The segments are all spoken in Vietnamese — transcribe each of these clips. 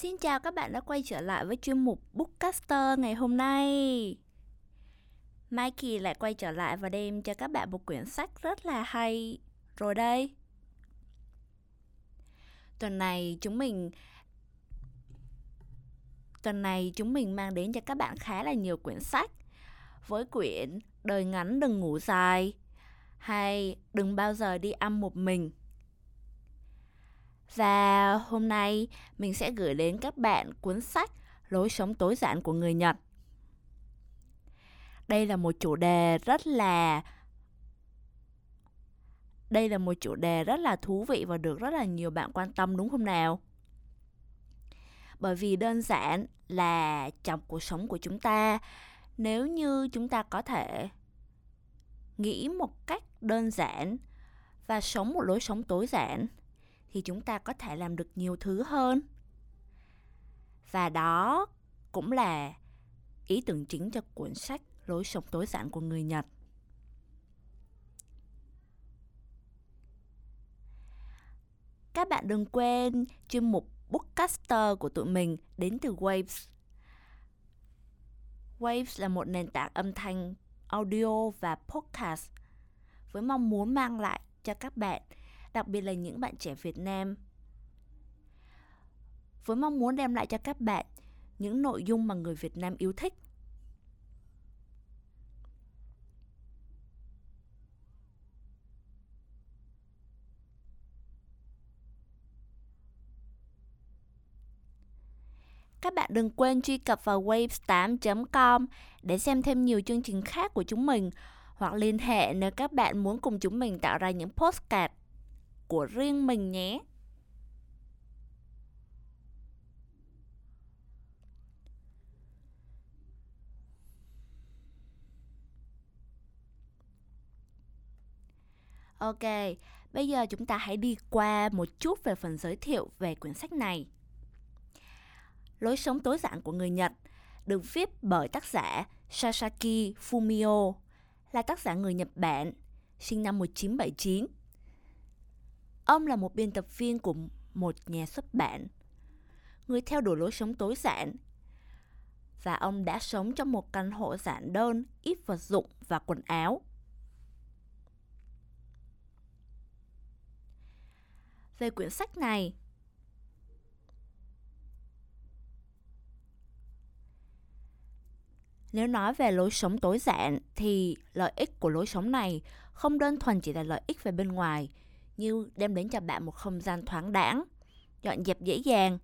Xin chào các bạn đã quay trở lại với chuyên mục Bookcaster ngày hôm nay. Mai Kỳ lại quay trở lại và đem cho các bạn một quyển sách rất là hay rồi đây. Tuần này chúng mình, Tuần này chúng mình mang đến cho các bạn khá là nhiều quyển sách với quyển Đời ngắn đừng ngủ dài hay Đừng bao giờ đi ăn một mình và hôm nay mình sẽ gửi đến các bạn cuốn sách Lối sống tối giản của người Nhật. Đây là một chủ đề rất là đây là một chủ đề rất là thú vị và được rất là nhiều bạn quan tâm đúng không nào? Bởi vì đơn giản là trong cuộc sống của chúng ta, nếu như chúng ta có thể nghĩ một cách đơn giản và sống một lối sống tối giản thì chúng ta có thể làm được nhiều thứ hơn. Và đó cũng là ý tưởng chính cho cuốn sách lối sống tối giản của người nhật. Các bạn đừng quên chuyên mục bookcaster của tụi mình đến từ waves. Waves là một nền tảng âm thanh, audio và podcast với mong muốn mang lại cho các bạn đặc biệt là những bạn trẻ Việt Nam. Với mong muốn đem lại cho các bạn những nội dung mà người Việt Nam yêu thích. Các bạn đừng quên truy cập vào waves8.com để xem thêm nhiều chương trình khác của chúng mình, hoặc liên hệ nếu các bạn muốn cùng chúng mình tạo ra những postcard của riêng mình nhé Ok, bây giờ chúng ta hãy đi qua một chút về phần giới thiệu về quyển sách này. Lối sống tối giản của người Nhật được viết bởi tác giả Sasaki Fumio, là tác giả người Nhật Bản, sinh năm 1979 Ông là một biên tập viên của một nhà xuất bản, người theo đuổi lối sống tối giản. Và ông đã sống trong một căn hộ giản đơn, ít vật dụng và quần áo. Về quyển sách này, Nếu nói về lối sống tối giản thì lợi ích của lối sống này không đơn thuần chỉ là lợi ích về bên ngoài như đem đến cho bạn một không gian thoáng đãng, dọn dẹp dễ dàng,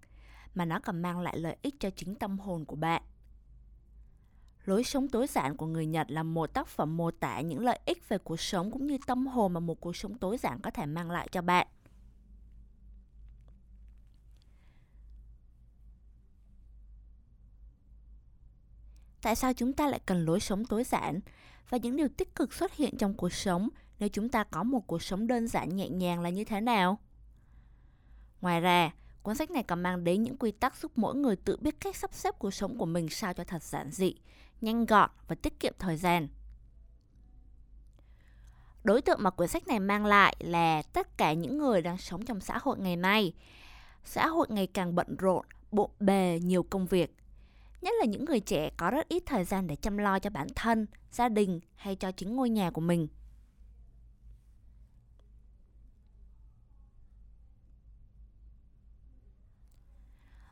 mà nó còn mang lại lợi ích cho chính tâm hồn của bạn. Lối sống tối giản của người Nhật là một tác phẩm mô tả những lợi ích về cuộc sống cũng như tâm hồn mà một cuộc sống tối giản có thể mang lại cho bạn. Tại sao chúng ta lại cần lối sống tối giản và những điều tích cực xuất hiện trong cuộc sống nếu chúng ta có một cuộc sống đơn giản nhẹ nhàng là như thế nào? Ngoài ra, cuốn sách này còn mang đến những quy tắc giúp mỗi người tự biết cách sắp xếp cuộc sống của mình sao cho thật giản dị, nhanh gọn và tiết kiệm thời gian. Đối tượng mà cuốn sách này mang lại là tất cả những người đang sống trong xã hội ngày nay. Xã hội ngày càng bận rộn, bộn bề nhiều công việc. Nhất là những người trẻ có rất ít thời gian để chăm lo cho bản thân, gia đình hay cho chính ngôi nhà của mình.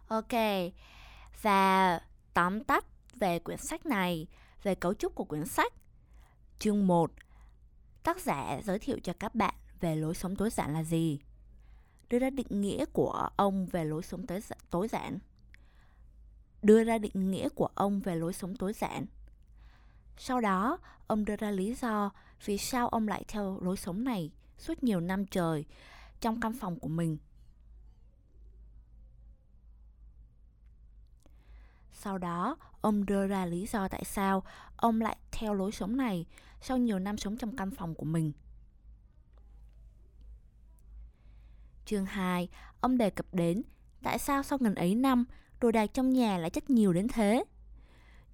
Ok, và tóm tắt về quyển sách này, về cấu trúc của quyển sách. Chương 1 Tác giả giới thiệu cho các bạn về lối sống tối giản là gì? Đưa ra định nghĩa của ông về lối sống tối, tối giản. Đưa ra định nghĩa của ông về lối sống tối giản. Sau đó, ông đưa ra lý do vì sao ông lại theo lối sống này suốt nhiều năm trời trong căn phòng của mình Sau đó, ông đưa ra lý do tại sao ông lại theo lối sống này sau nhiều năm sống trong căn phòng của mình. Chương 2, ông đề cập đến tại sao sau ngần ấy năm, đồ đạc trong nhà lại chất nhiều đến thế.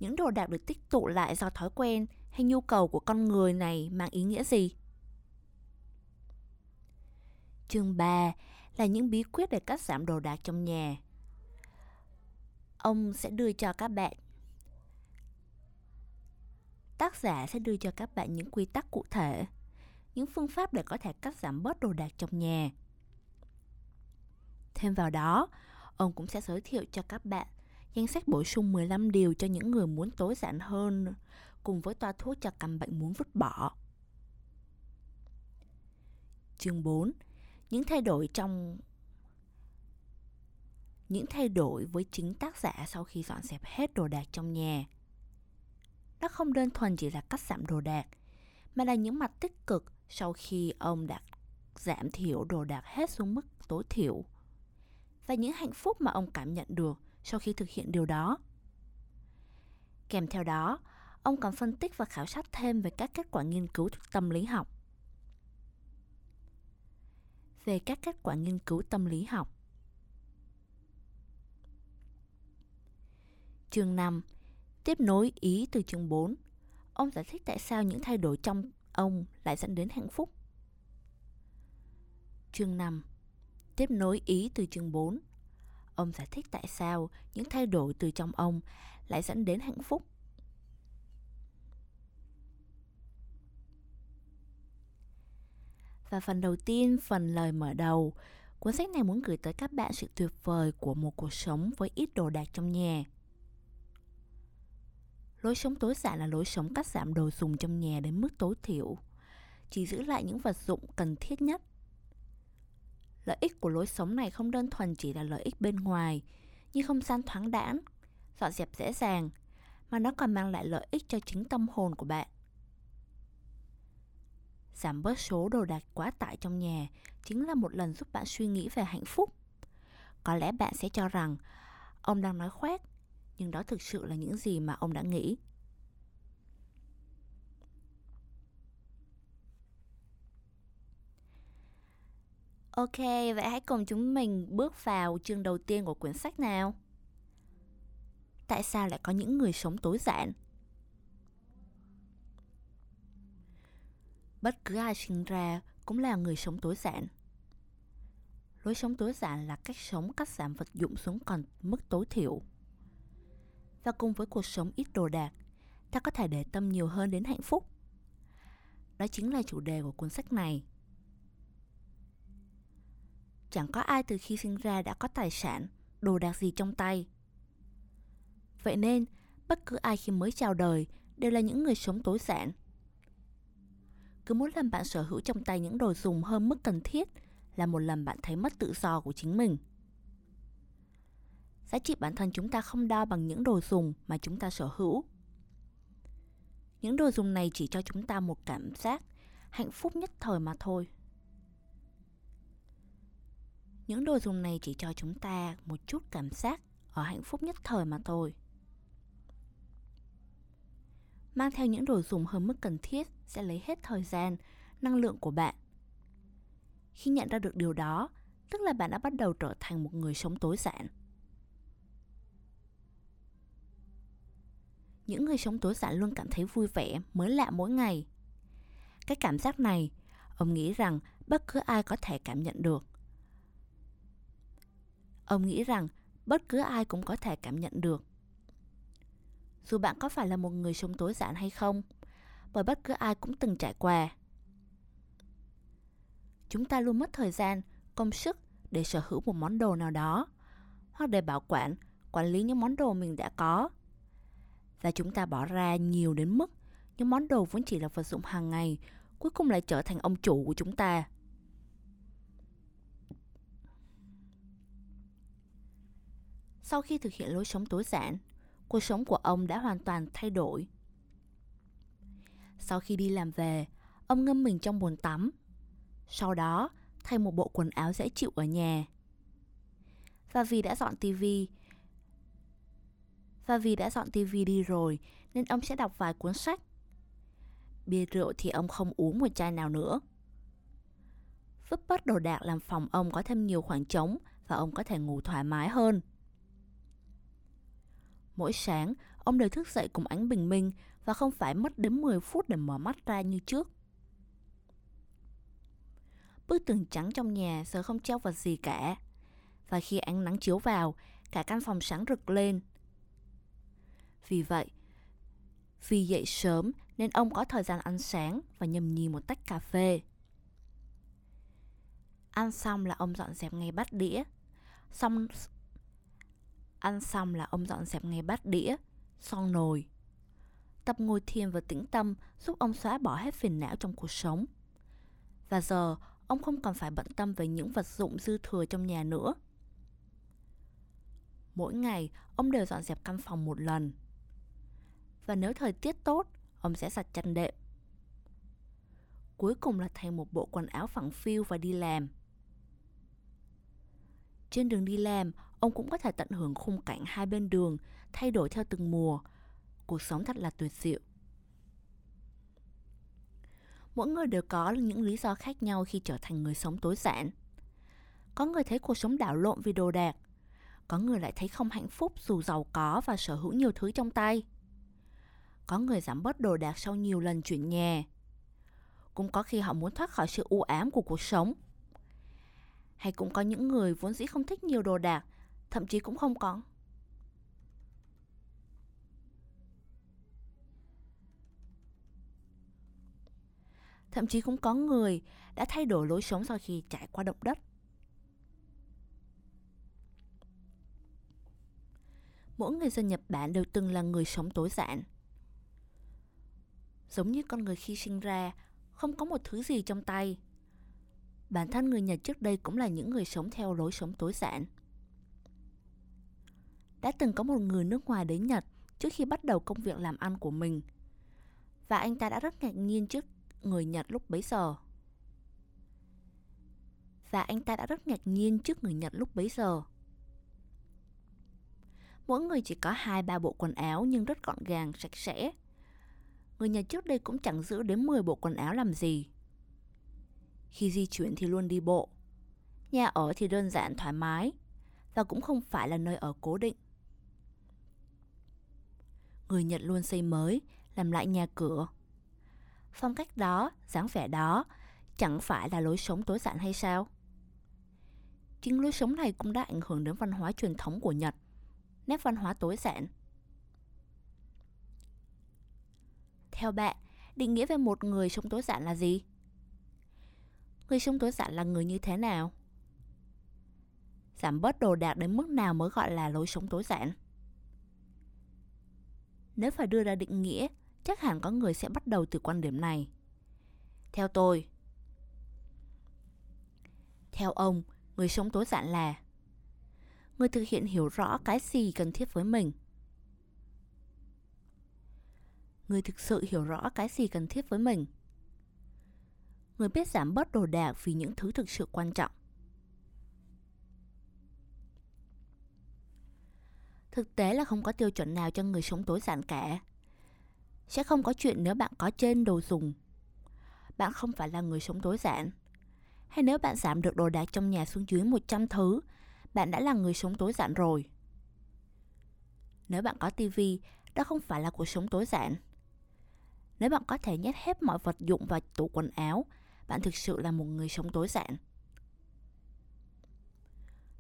Những đồ đạc được tích tụ lại do thói quen hay nhu cầu của con người này mang ý nghĩa gì? Chương 3 là những bí quyết để cắt giảm đồ đạc trong nhà ông sẽ đưa cho các bạn tác giả sẽ đưa cho các bạn những quy tắc cụ thể, những phương pháp để có thể cắt giảm bớt đồ đạc trong nhà thêm vào đó, ông cũng sẽ giới thiệu cho các bạn danh sách bổ sung 15 điều cho những người muốn tối giản hơn, cùng với toa thuốc cho căn bệnh muốn vứt bỏ. Chương 4 Những thay đổi trong những thay đổi với chính tác giả sau khi dọn dẹp hết đồ đạc trong nhà. Nó không đơn thuần chỉ là cắt giảm đồ đạc, mà là những mặt tích cực sau khi ông đã giảm thiểu đồ đạc hết xuống mức tối thiểu và những hạnh phúc mà ông cảm nhận được sau khi thực hiện điều đó. Kèm theo đó, ông còn phân tích và khảo sát thêm về các kết quả nghiên cứu tâm lý học. Về các kết quả nghiên cứu tâm lý học. Chương 5 Tiếp nối ý từ chương 4 Ông giải thích tại sao những thay đổi trong ông lại dẫn đến hạnh phúc. Chương 5 Tiếp nối ý từ chương 4 Ông giải thích tại sao những thay đổi từ trong ông lại dẫn đến hạnh phúc. Và phần đầu tiên, phần lời mở đầu, cuốn sách này muốn gửi tới các bạn sự tuyệt vời của một cuộc sống với ít đồ đạc trong nhà. Lối sống tối giản là lối sống cắt giảm đồ dùng trong nhà đến mức tối thiểu, chỉ giữ lại những vật dụng cần thiết nhất. Lợi ích của lối sống này không đơn thuần chỉ là lợi ích bên ngoài, như không gian thoáng đãng, dọn dẹp dễ dàng, mà nó còn mang lại lợi ích cho chính tâm hồn của bạn. Giảm bớt số đồ đạc quá tải trong nhà chính là một lần giúp bạn suy nghĩ về hạnh phúc. Có lẽ bạn sẽ cho rằng ông đang nói khoét, nhưng đó thực sự là những gì mà ông đã nghĩ. Ok, vậy hãy cùng chúng mình bước vào chương đầu tiên của quyển sách nào. Tại sao lại có những người sống tối giản? Bất cứ ai sinh ra cũng là người sống tối giản. Lối sống tối giản là cách sống cắt giảm vật dụng xuống còn mức tối thiểu. Và cùng với cuộc sống ít đồ đạc, ta có thể để tâm nhiều hơn đến hạnh phúc. Đó chính là chủ đề của cuốn sách này chẳng có ai từ khi sinh ra đã có tài sản, đồ đạc gì trong tay. Vậy nên, bất cứ ai khi mới chào đời đều là những người sống tối giản. Cứ muốn làm bạn sở hữu trong tay những đồ dùng hơn mức cần thiết là một lần bạn thấy mất tự do của chính mình. Giá trị bản thân chúng ta không đo bằng những đồ dùng mà chúng ta sở hữu. Những đồ dùng này chỉ cho chúng ta một cảm giác hạnh phúc nhất thời mà thôi. Những đồ dùng này chỉ cho chúng ta một chút cảm giác ở hạnh phúc nhất thời mà thôi. Mang theo những đồ dùng hơn mức cần thiết sẽ lấy hết thời gian, năng lượng của bạn. Khi nhận ra được điều đó, tức là bạn đã bắt đầu trở thành một người sống tối giản. Những người sống tối giản luôn cảm thấy vui vẻ, mới lạ mỗi ngày. Cái cảm giác này, ông nghĩ rằng bất cứ ai có thể cảm nhận được. Ông nghĩ rằng bất cứ ai cũng có thể cảm nhận được. Dù bạn có phải là một người sống tối giản hay không, bởi bất cứ ai cũng từng trải qua. Chúng ta luôn mất thời gian, công sức để sở hữu một món đồ nào đó, hoặc để bảo quản, quản lý những món đồ mình đã có. Và chúng ta bỏ ra nhiều đến mức những món đồ vốn chỉ là vật dụng hàng ngày, cuối cùng lại trở thành ông chủ của chúng ta. Sau khi thực hiện lối sống tối giản, cuộc sống của ông đã hoàn toàn thay đổi. Sau khi đi làm về, ông ngâm mình trong bồn tắm. Sau đó, thay một bộ quần áo dễ chịu ở nhà. Và vì đã dọn tivi, và vì đã dọn tivi đi rồi, nên ông sẽ đọc vài cuốn sách. Bia rượu thì ông không uống một chai nào nữa. Vứt bớt đồ đạc làm phòng ông có thêm nhiều khoảng trống và ông có thể ngủ thoải mái hơn. Mỗi sáng, ông đều thức dậy cùng ánh bình minh và không phải mất đến 10 phút để mở mắt ra như trước. Bức tường trắng trong nhà giờ không treo vật gì cả. Và khi ánh nắng chiếu vào, cả căn phòng sáng rực lên, vì vậy, vì dậy sớm nên ông có thời gian ăn sáng và nhâm nhi một tách cà phê. Ăn xong là ông dọn dẹp ngay bát đĩa. Xong ăn xong là ông dọn dẹp ngay bát đĩa, xong nồi. Tập ngồi thiền và tĩnh tâm giúp ông xóa bỏ hết phiền não trong cuộc sống. Và giờ, ông không còn phải bận tâm về những vật dụng dư thừa trong nhà nữa. Mỗi ngày, ông đều dọn dẹp căn phòng một lần. Và nếu thời tiết tốt, ông sẽ giặt chăn đệm. Cuối cùng là thay một bộ quần áo phẳng phiu và đi làm. Trên đường đi làm, ông cũng có thể tận hưởng khung cảnh hai bên đường, thay đổi theo từng mùa. Cuộc sống thật là tuyệt diệu. Mỗi người đều có những lý do khác nhau khi trở thành người sống tối giản. Có người thấy cuộc sống đảo lộn vì đồ đạc, có người lại thấy không hạnh phúc dù giàu có và sở hữu nhiều thứ trong tay. Có người giảm bớt đồ đạc sau nhiều lần chuyển nhà. Cũng có khi họ muốn thoát khỏi sự u ám của cuộc sống. Hay cũng có những người vốn dĩ không thích nhiều đồ đạc, thậm chí cũng không có. Thậm chí cũng có người đã thay đổi lối sống sau khi trải qua động đất. mỗi người dân Nhật Bản đều từng là người sống tối giản. Giống như con người khi sinh ra, không có một thứ gì trong tay. Bản thân người Nhật trước đây cũng là những người sống theo lối sống tối giản. Đã từng có một người nước ngoài đến Nhật trước khi bắt đầu công việc làm ăn của mình. Và anh ta đã rất ngạc nhiên trước người Nhật lúc bấy giờ. Và anh ta đã rất ngạc nhiên trước người Nhật lúc bấy giờ. Mỗi người chỉ có hai ba bộ quần áo nhưng rất gọn gàng, sạch sẽ. Người Nhật trước đây cũng chẳng giữ đến 10 bộ quần áo làm gì. Khi di chuyển thì luôn đi bộ. Nhà ở thì đơn giản thoải mái và cũng không phải là nơi ở cố định. Người Nhật luôn xây mới, làm lại nhà cửa. Phong cách đó, dáng vẻ đó chẳng phải là lối sống tối giản hay sao? Chính lối sống này cũng đã ảnh hưởng đến văn hóa truyền thống của Nhật – nét văn hóa tối giản. Theo bạn, định nghĩa về một người sống tối giản là gì? Người sống tối giản là người như thế nào? Giảm bớt đồ đạc đến mức nào mới gọi là lối sống tối giản? Nếu phải đưa ra định nghĩa, chắc hẳn có người sẽ bắt đầu từ quan điểm này. Theo tôi, theo ông, người sống tối giản là người thực hiện hiểu rõ cái gì cần thiết với mình người thực sự hiểu rõ cái gì cần thiết với mình. Người biết giảm bớt đồ đạc vì những thứ thực sự quan trọng. Thực tế là không có tiêu chuẩn nào cho người sống tối giản cả. Sẽ không có chuyện nếu bạn có trên đồ dùng. Bạn không phải là người sống tối giản. Hay nếu bạn giảm được đồ đạc trong nhà xuống dưới 100 thứ bạn đã là người sống tối giản rồi. Nếu bạn có tivi, đó không phải là cuộc sống tối giản. Nếu bạn có thể nhét hết mọi vật dụng vào tủ quần áo, bạn thực sự là một người sống tối giản.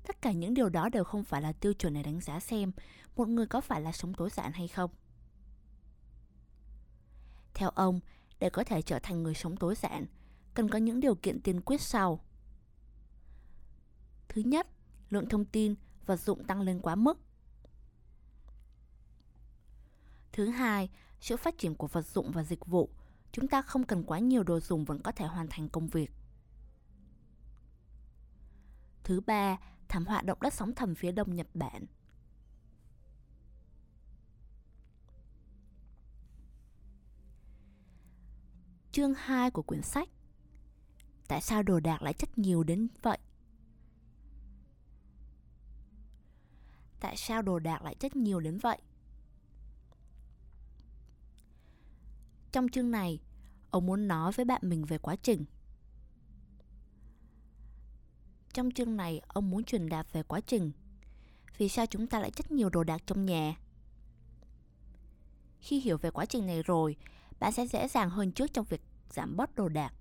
Tất cả những điều đó đều không phải là tiêu chuẩn để đánh giá xem một người có phải là sống tối giản hay không. Theo ông, để có thể trở thành người sống tối giản, cần có những điều kiện tiên quyết sau. Thứ nhất, lượng thông tin, vật dụng tăng lên quá mức. Thứ hai, sự phát triển của vật dụng và dịch vụ, chúng ta không cần quá nhiều đồ dùng vẫn có thể hoàn thành công việc. Thứ ba, thảm họa động đất sóng thần phía đông Nhật Bản. Chương 2 của quyển sách Tại sao đồ đạc lại chất nhiều đến vậy? tại sao đồ đạc lại chất nhiều đến vậy. Trong chương này, ông muốn nói với bạn mình về quá trình. Trong chương này, ông muốn truyền đạt về quá trình. Vì sao chúng ta lại chất nhiều đồ đạc trong nhà? Khi hiểu về quá trình này rồi, bạn sẽ dễ dàng hơn trước trong việc giảm bớt đồ đạc.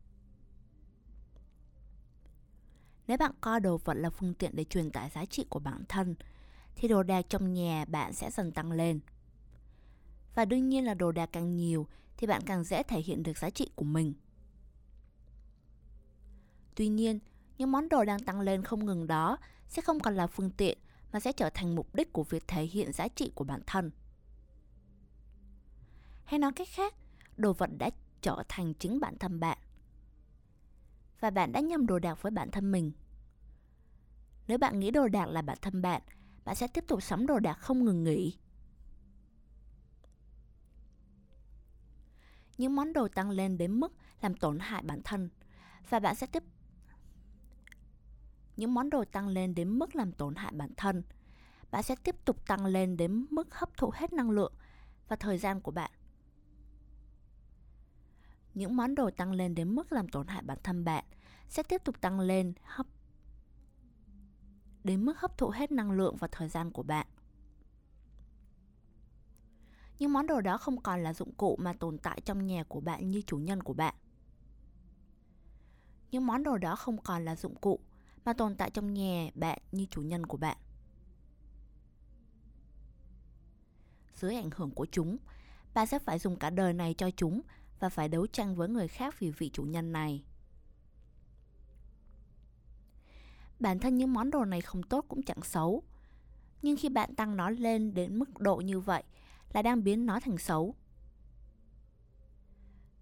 Nếu bạn coi đồ vật là phương tiện để truyền tải giá trị của bản thân thì đồ đạc trong nhà bạn sẽ dần tăng lên. Và đương nhiên là đồ đạc càng nhiều thì bạn càng dễ thể hiện được giá trị của mình. Tuy nhiên, những món đồ đang tăng lên không ngừng đó sẽ không còn là phương tiện mà sẽ trở thành mục đích của việc thể hiện giá trị của bản thân. Hay nói cách khác, đồ vật đã trở thành chính bản thân bạn. Và bạn đã nhầm đồ đạc với bản thân mình. Nếu bạn nghĩ đồ đạc là bản thân bạn, bạn sẽ tiếp tục sắm đồ đạc không ngừng nghỉ. Những món đồ tăng lên đến mức làm tổn hại bản thân và bạn sẽ tiếp những món đồ tăng lên đến mức làm tổn hại bản thân. Bạn sẽ tiếp tục tăng lên đến mức hấp thụ hết năng lượng và thời gian của bạn. Những món đồ tăng lên đến mức làm tổn hại bản thân bạn sẽ tiếp tục tăng lên hấp, đến mức hấp thụ hết năng lượng và thời gian của bạn. Nhưng món đồ đó không còn là dụng cụ mà tồn tại trong nhà của bạn như chủ nhân của bạn. Những món đồ đó không còn là dụng cụ mà tồn tại trong nhà bạn như chủ nhân của bạn. Dưới ảnh hưởng của chúng, bạn sẽ phải dùng cả đời này cho chúng và phải đấu tranh với người khác vì vị chủ nhân này. Bản thân những món đồ này không tốt cũng chẳng xấu. Nhưng khi bạn tăng nó lên đến mức độ như vậy là đang biến nó thành xấu.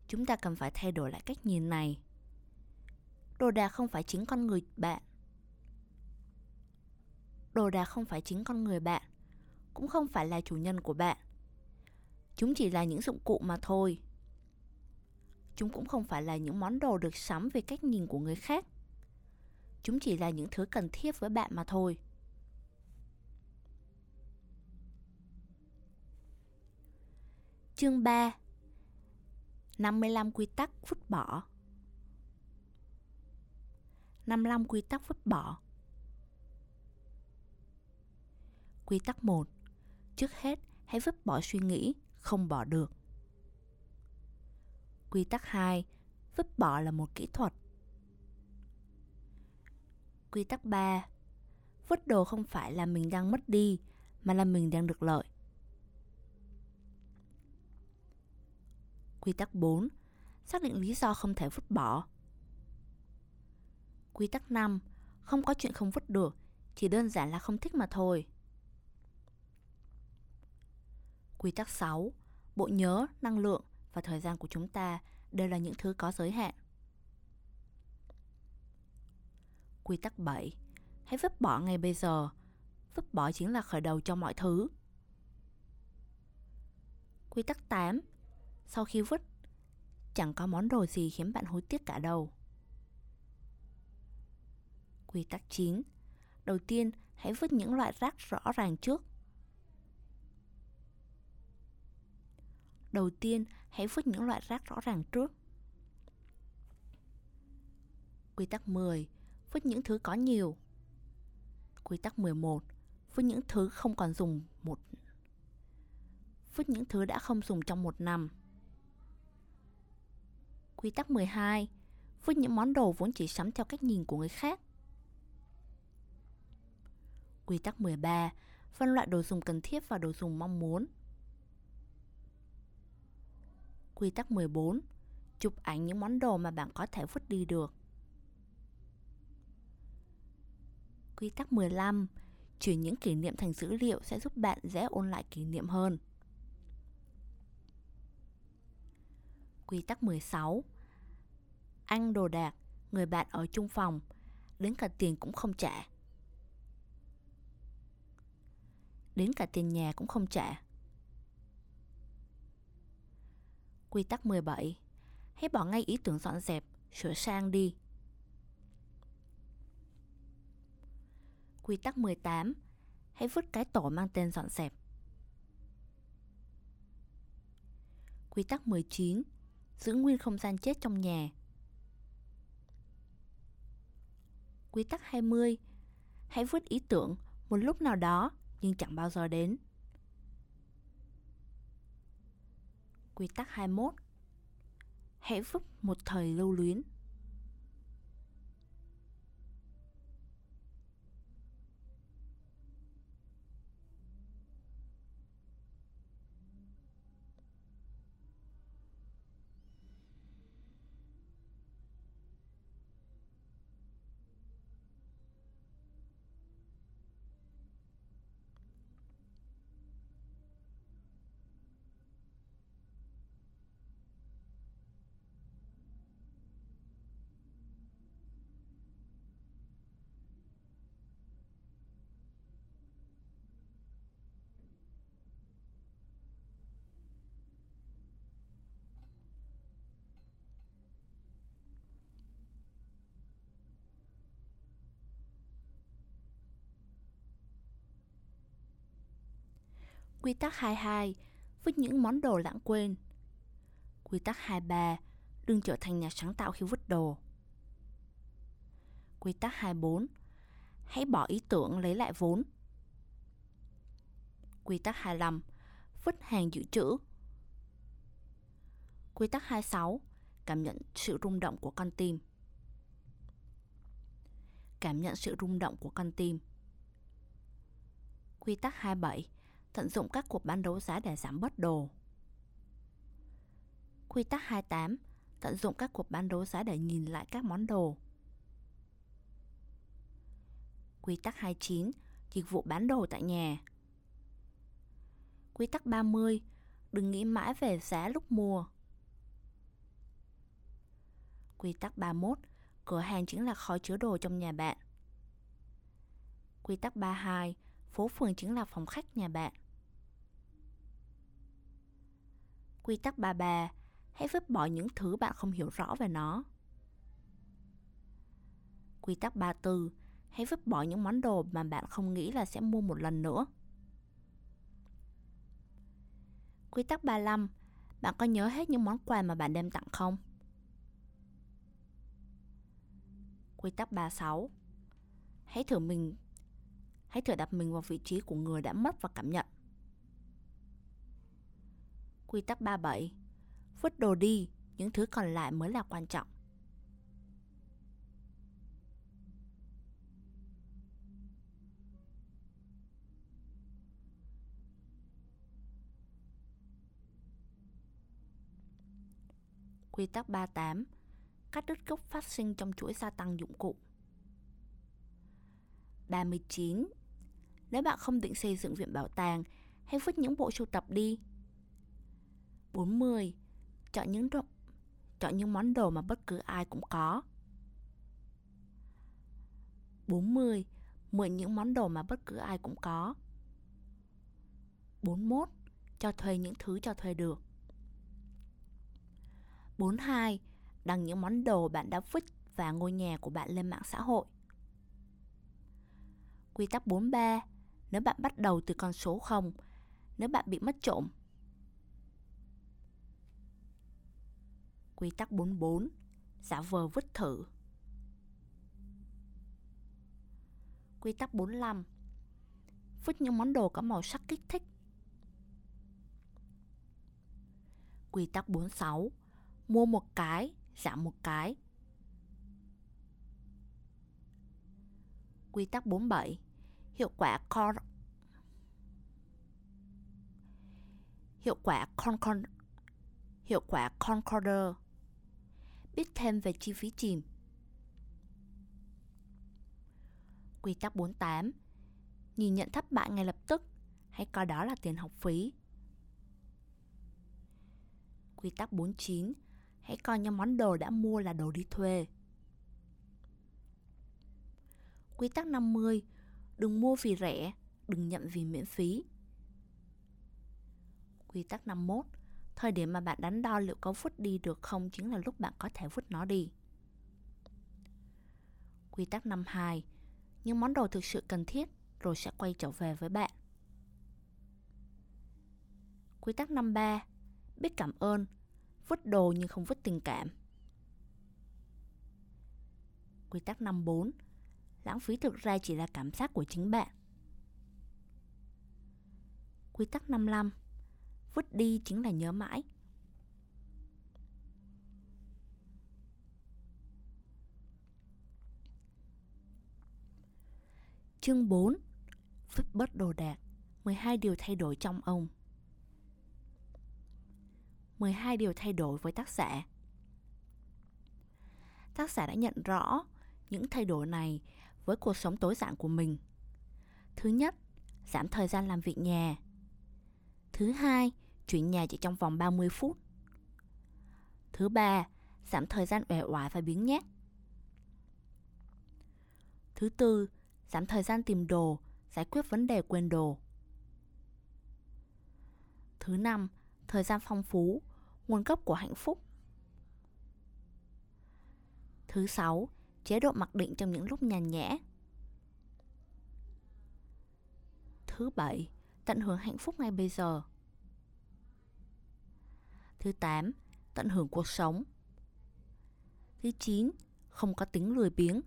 Chúng ta cần phải thay đổi lại cách nhìn này. Đồ đạc không phải chính con người bạn. Đồ đạc không phải chính con người bạn, cũng không phải là chủ nhân của bạn. Chúng chỉ là những dụng cụ mà thôi. Chúng cũng không phải là những món đồ được sắm về cách nhìn của người khác. Chúng chỉ là những thứ cần thiết với bạn mà thôi. Chương 3 55 quy tắc vứt bỏ 55 quy tắc vứt bỏ Quy tắc 1 Trước hết, hãy vứt bỏ suy nghĩ không bỏ được. Quy tắc 2 Vứt bỏ là một kỹ thuật. Quy tắc 3 Vứt đồ không phải là mình đang mất đi, mà là mình đang được lợi. Quy tắc 4 Xác định lý do không thể vứt bỏ. Quy tắc 5 Không có chuyện không vứt được, chỉ đơn giản là không thích mà thôi. Quy tắc 6 Bộ nhớ, năng lượng và thời gian của chúng ta đều là những thứ có giới hạn. Quy tắc 7 Hãy vứt bỏ ngay bây giờ. Vứt bỏ chính là khởi đầu cho mọi thứ. Quy tắc 8 sau khi vứt, chẳng có món đồ gì khiến bạn hối tiếc cả đâu. Quy tắc 9 Đầu tiên, hãy vứt những loại rác rõ ràng trước. Đầu tiên, hãy vứt những loại rác rõ ràng trước. Quy tắc 10. Vứt những thứ có nhiều. Quy tắc 11. Vứt những thứ không còn dùng một Vứt những thứ đã không dùng trong một năm. Quy tắc 12. Vứt những món đồ vốn chỉ sắm theo cách nhìn của người khác. Quy tắc 13. Phân loại đồ dùng cần thiết và đồ dùng mong muốn. Quy tắc 14. Chụp ảnh những món đồ mà bạn có thể vứt đi được. Quy tắc 15. Chuyển những kỷ niệm thành dữ liệu sẽ giúp bạn dễ ôn lại kỷ niệm hơn. Quy tắc 16. ăn đồ đạc, người bạn ở chung phòng, đến cả tiền cũng không trả. Đến cả tiền nhà cũng không trả. Quy tắc 17 Hãy bỏ ngay ý tưởng dọn dẹp, sửa sang đi. Quy tắc 18 Hãy vứt cái tổ mang tên dọn dẹp. Quy tắc 19 Giữ nguyên không gian chết trong nhà. Quy tắc 20 Hãy vứt ý tưởng một lúc nào đó nhưng chẳng bao giờ đến. Quy tắc 21 Hãy vứt một thời lưu luyến Quy tắc 22, với những món đồ lãng quên. Quy tắc 23, đừng trở thành nhà sáng tạo khi vứt đồ. Quy tắc 24, hãy bỏ ý tưởng lấy lại vốn. Quy tắc 25, vứt hàng dự trữ. Quy tắc 26, cảm nhận sự rung động của con tim. Cảm nhận sự rung động của con tim. Quy tắc 27, tận dụng các cuộc bán đấu giá để giảm bớt đồ. Quy tắc 28, tận dụng các cuộc bán đấu giá để nhìn lại các món đồ. Quy tắc 29, dịch vụ bán đồ tại nhà. Quy tắc 30, đừng nghĩ mãi về giá lúc mua. Quy tắc 31, cửa hàng chính là kho chứa đồ trong nhà bạn. Quy tắc 32, phố phường chính là phòng khách nhà bạn. Quy tắc 33, hãy vứt bỏ những thứ bạn không hiểu rõ về nó. Quy tắc 34, hãy vứt bỏ những món đồ mà bạn không nghĩ là sẽ mua một lần nữa. Quy tắc 35, bạn có nhớ hết những món quà mà bạn đem tặng không? Quy tắc 36, hãy thử mình hãy thử đặt mình vào vị trí của người đã mất và cảm nhận. Quy tắc 37 Vứt đồ đi, những thứ còn lại mới là quan trọng. Quy tắc 38 Cắt đứt gốc phát sinh trong chuỗi gia tăng dụng cụ 39 Nếu bạn không định xây dựng viện bảo tàng, hãy vứt những bộ sưu tập đi. 40 chọn những đồ, chọn những món đồ mà bất cứ ai cũng có. 40. Mượn những món đồ mà bất cứ ai cũng có. 41. Cho thuê những thứ cho thuê được. 42. Đăng những món đồ bạn đã vứt và ngôi nhà của bạn lên mạng xã hội. Quy tắc 43. Nếu bạn bắt đầu từ con số 0, nếu bạn bị mất trộm, Quy tắc 44 Giả vờ vứt thử. Quy tắc 45 Vứt những món đồ có màu sắc kích thích. Quy tắc 46 Mua một cái, giảm một cái. Quy tắc 47 Hiệu quả con Hiệu quả con con Hiệu quả Concorder biết thêm về chi phí chìm. Quy tắc 48 Nhìn nhận thất bại ngay lập tức, hãy coi đó là tiền học phí. Quy tắc 49 Hãy coi những món đồ đã mua là đồ đi thuê. Quy tắc 50 Đừng mua vì rẻ, đừng nhận vì miễn phí. Quy tắc 51 Thời điểm mà bạn đánh đo liệu có vứt đi được không chính là lúc bạn có thể vứt nó đi. Quy tắc 52 Những món đồ thực sự cần thiết rồi sẽ quay trở về với bạn. Quy tắc 53 Biết cảm ơn, Vứt đồ nhưng không vứt tình cảm. Quy tắc 54 Lãng phí thực ra chỉ là cảm giác của chính bạn. Quy tắc 55 vứt đi chính là nhớ mãi. Chương 4 Vứt bớt đồ đạc 12 điều thay đổi trong ông 12 điều thay đổi với tác giả Tác giả đã nhận rõ những thay đổi này với cuộc sống tối giản của mình. Thứ nhất, giảm thời gian làm việc nhà. Thứ hai, chuyển nhà chỉ trong vòng 30 phút. Thứ ba, giảm thời gian uể oải và biến nhát. Thứ tư, giảm thời gian tìm đồ, giải quyết vấn đề quên đồ. Thứ năm, thời gian phong phú, nguồn gốc của hạnh phúc. Thứ sáu, chế độ mặc định trong những lúc nhàn nhã. Thứ bảy, tận hưởng hạnh phúc ngay bây giờ. Thứ 8. Tận hưởng cuộc sống. Thứ 9. Không có tính lười biếng.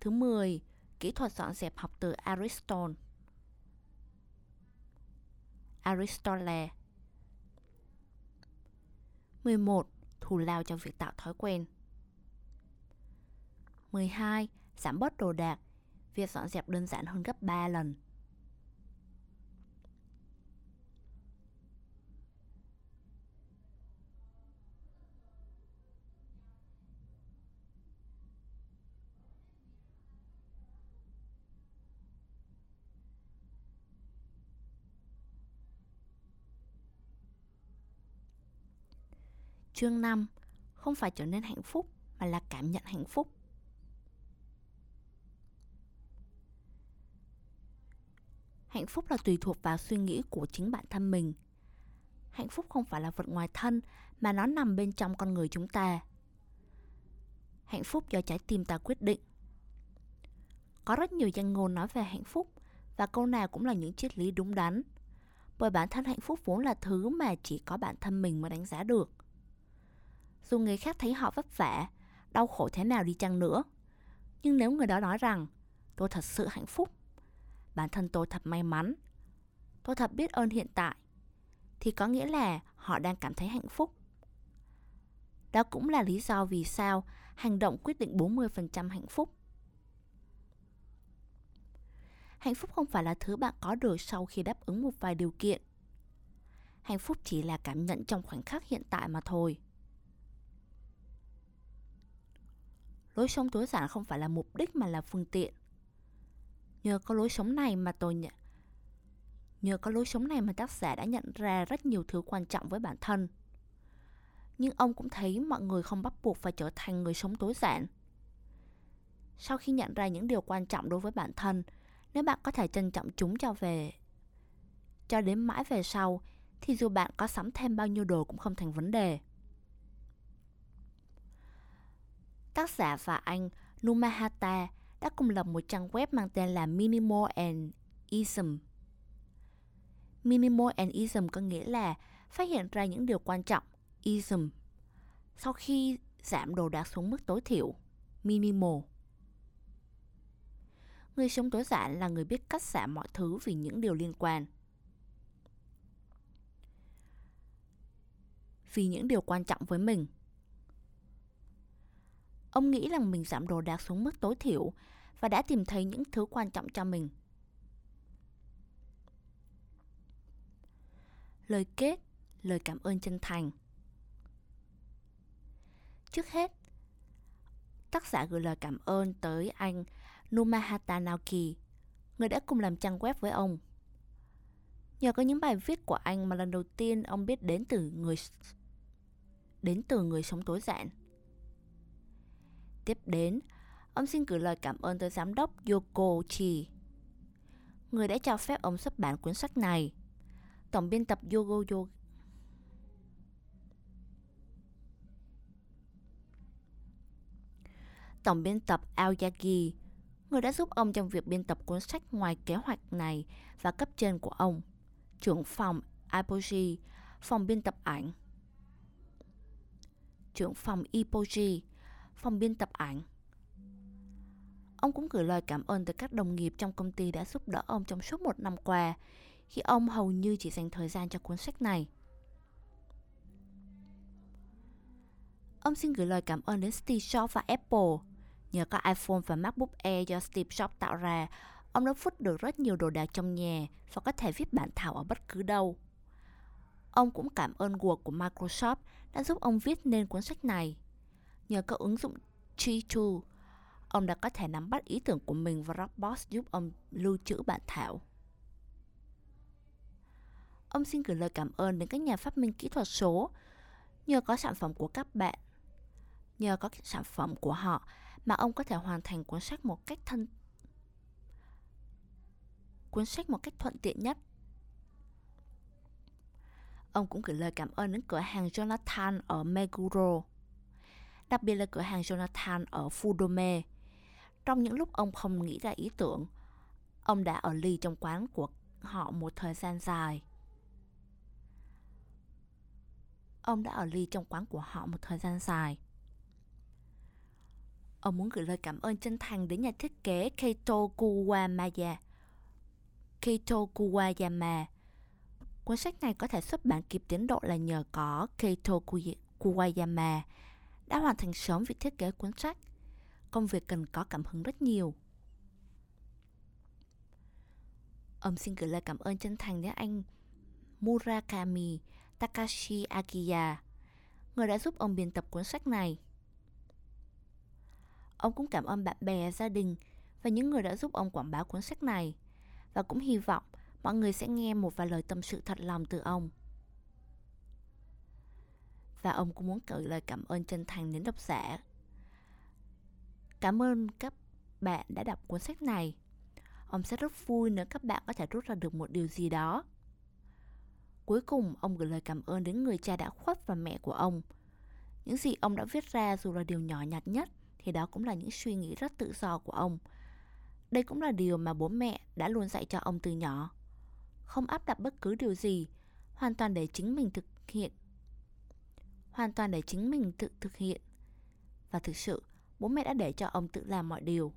Thứ 10. Kỹ thuật dọn dẹp học từ Aristotle. Aristotle 11. Thù lao cho việc tạo thói quen 12. Giảm bớt đồ đạc Việc dọn dẹp đơn giản hơn gấp 3 lần Chương 5 Không phải trở nên hạnh phúc, mà là cảm nhận hạnh phúc. Hạnh phúc là tùy thuộc vào suy nghĩ của chính bản thân mình. Hạnh phúc không phải là vật ngoài thân, mà nó nằm bên trong con người chúng ta. Hạnh phúc do trái tim ta quyết định. Có rất nhiều danh ngôn nói về hạnh phúc, và câu nào cũng là những triết lý đúng đắn. Bởi bản thân hạnh phúc vốn là thứ mà chỉ có bản thân mình mới đánh giá được dù người khác thấy họ vất vả, đau khổ thế nào đi chăng nữa. Nhưng nếu người đó nói rằng tôi thật sự hạnh phúc, bản thân tôi thật may mắn, tôi thật biết ơn hiện tại, thì có nghĩa là họ đang cảm thấy hạnh phúc. Đó cũng là lý do vì sao hành động quyết định 40% hạnh phúc. Hạnh phúc không phải là thứ bạn có được sau khi đáp ứng một vài điều kiện. Hạnh phúc chỉ là cảm nhận trong khoảnh khắc hiện tại mà thôi. Lối sống tối giản không phải là mục đích mà là phương tiện. Nhờ có lối sống này mà tôi nhận, nhờ có lối sống này mà tác giả đã nhận ra rất nhiều thứ quan trọng với bản thân. Nhưng ông cũng thấy mọi người không bắt buộc phải trở thành người sống tối giản. Sau khi nhận ra những điều quan trọng đối với bản thân, nếu bạn có thể trân trọng chúng cho về, cho đến mãi về sau, thì dù bạn có sắm thêm bao nhiêu đồ cũng không thành vấn đề. Tác giả và anh Numahata đã cùng lập một trang web mang tên là Minimal and Ism. Minimal and Ism có nghĩa là phát hiện ra những điều quan trọng, ism, sau khi giảm đồ đạc xuống mức tối thiểu, minimal. Người sống tối giản là người biết cắt giảm mọi thứ vì những điều liên quan. Vì những điều quan trọng với mình. Ông nghĩ rằng mình giảm đồ đạc xuống mức tối thiểu và đã tìm thấy những thứ quan trọng cho mình. Lời kết, lời cảm ơn chân thành. Trước hết, tác giả gửi lời cảm ơn tới anh Numahata Naoki, người đã cùng làm trang web với ông. Nhờ có những bài viết của anh mà lần đầu tiên ông biết đến từ người đến từ người sống tối giản. Tiếp đến, ông xin gửi lời cảm ơn tới giám đốc Yoko Chi, người đã cho phép ông xuất bản cuốn sách này. Tổng biên tập Yogo Yogo Tổng biên tập Aoyagi, người đã giúp ông trong việc biên tập cuốn sách ngoài kế hoạch này và cấp trên của ông, trưởng phòng Ipoji, phòng biên tập ảnh, trưởng phòng Ipoji, phòng biên tập ảnh. Ông cũng gửi lời cảm ơn tới các đồng nghiệp trong công ty đã giúp đỡ ông trong suốt một năm qua, khi ông hầu như chỉ dành thời gian cho cuốn sách này. Ông xin gửi lời cảm ơn đến Steve Jobs và Apple. Nhờ có iPhone và MacBook Air do Steve Jobs tạo ra, ông đã phút được rất nhiều đồ đạc trong nhà và có thể viết bản thảo ở bất cứ đâu. Ông cũng cảm ơn Word của Microsoft đã giúp ông viết nên cuốn sách này. Nhờ có ứng dụng G2, ông đã có thể nắm bắt ý tưởng của mình và Dropbox giúp ông lưu trữ bản thảo. Ông xin gửi lời cảm ơn đến các nhà phát minh kỹ thuật số. Nhờ có sản phẩm của các bạn, nhờ có sản phẩm của họ mà ông có thể hoàn thành cuốn sách một cách thân cuốn sách một cách thuận tiện nhất. Ông cũng gửi lời cảm ơn đến cửa hàng Jonathan ở Meguro đặc biệt là cửa hàng Jonathan ở Fudome. Trong những lúc ông không nghĩ ra ý tưởng, Ông đã ở ly trong quán của họ một thời gian dài. Ông đã ở ly trong quán của họ một thời gian dài. Ông muốn gửi lời cảm ơn chân thành đến nhà thiết kế Keito Kuwamaya. Keito Kuwayama. Cuốn sách này có thể xuất bản kịp tiến độ là nhờ có Keito Kuwayama đã hoàn thành sớm việc thiết kế cuốn sách. Công việc cần có cảm hứng rất nhiều. Ông xin gửi lời cảm ơn chân thành đến anh Murakami Takashi Akiya, người đã giúp ông biên tập cuốn sách này. Ông cũng cảm ơn bạn bè, gia đình và những người đã giúp ông quảng bá cuốn sách này và cũng hy vọng mọi người sẽ nghe một vài lời tâm sự thật lòng từ ông. Và ông cũng muốn gửi lời cảm ơn chân thành đến độc giả. Cảm ơn các bạn đã đọc cuốn sách này. Ông sẽ rất vui nếu các bạn có thể rút ra được một điều gì đó. Cuối cùng, ông gửi lời cảm ơn đến người cha đã khuất và mẹ của ông. Những gì ông đã viết ra dù là điều nhỏ nhặt nhất thì đó cũng là những suy nghĩ rất tự do của ông. Đây cũng là điều mà bố mẹ đã luôn dạy cho ông từ nhỏ. Không áp đặt bất cứ điều gì, hoàn toàn để chính mình thực hiện. Hoàn toàn để chính mình tự thực hiện. Và thực sự, bố mẹ đã để cho ông tự làm mọi điều.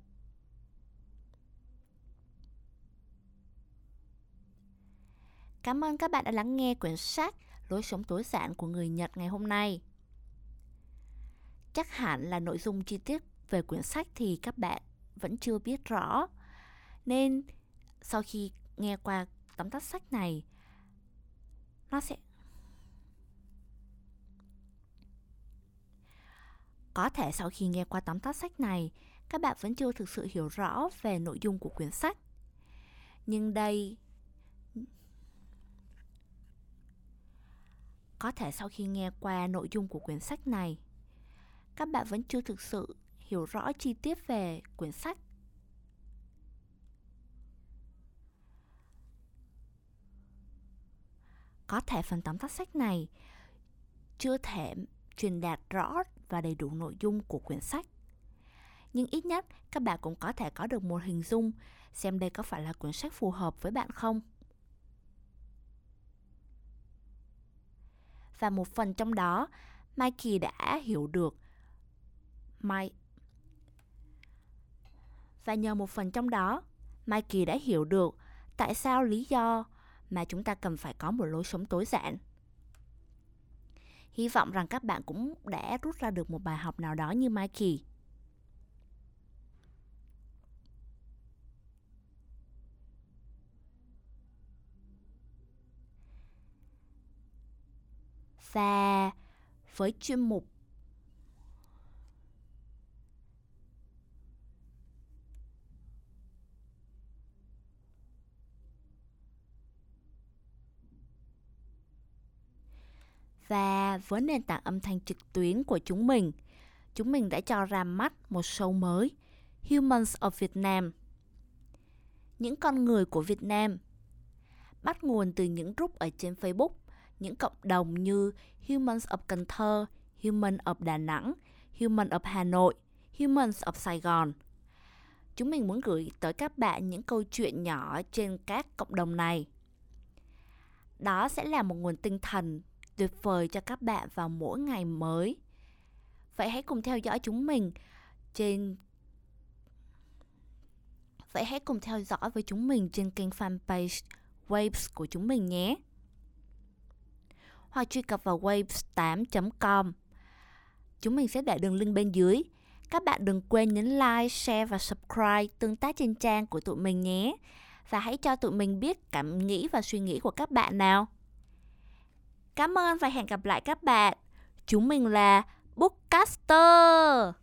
Cảm ơn các bạn đã lắng nghe quyển sách Lối sống tối giản của người Nhật ngày hôm nay. Chắc hẳn là nội dung chi tiết về quyển sách thì các bạn vẫn chưa biết rõ. Nên sau khi nghe qua tóm tắt sách này, nó sẽ Có thể sau khi nghe qua tóm tắt sách này, các bạn vẫn chưa thực sự hiểu rõ về nội dung của quyển sách. Nhưng đây Có thể sau khi nghe qua nội dung của quyển sách này, các bạn vẫn chưa thực sự hiểu rõ chi tiết về quyển sách. Có thể phần tóm tắt sách này chưa thể truyền đạt rõ và đầy đủ nội dung của quyển sách. Nhưng ít nhất, các bạn cũng có thể có được một hình dung xem đây có phải là quyển sách phù hợp với bạn không. và một phần trong đó, Mikey đã hiểu được Mike và nhờ một phần trong đó, Mikey đã hiểu được tại sao lý do mà chúng ta cần phải có một lối sống tối giản. Hy vọng rằng các bạn cũng đã rút ra được một bài học nào đó như Mikey. và với chuyên mục và với nền tảng âm thanh trực tuyến của chúng mình, chúng mình đã cho ra mắt một show mới, Humans of Vietnam. Những con người của Việt Nam bắt nguồn từ những group ở trên Facebook những cộng đồng như Humans of Cần Thơ, Human of Đà Nẵng, Human of Hà Nội, Humans of Sài Gòn. Chúng mình muốn gửi tới các bạn những câu chuyện nhỏ trên các cộng đồng này. Đó sẽ là một nguồn tinh thần tuyệt vời cho các bạn vào mỗi ngày mới. Vậy hãy cùng theo dõi chúng mình trên Vậy hãy cùng theo dõi với chúng mình trên kênh fanpage Waves của chúng mình nhé hoặc truy cập vào waves8.com. Chúng mình sẽ để đường link bên dưới. Các bạn đừng quên nhấn like, share và subscribe tương tác trên trang của tụi mình nhé. Và hãy cho tụi mình biết cảm nghĩ và suy nghĩ của các bạn nào. Cảm ơn và hẹn gặp lại các bạn. Chúng mình là Bookcaster.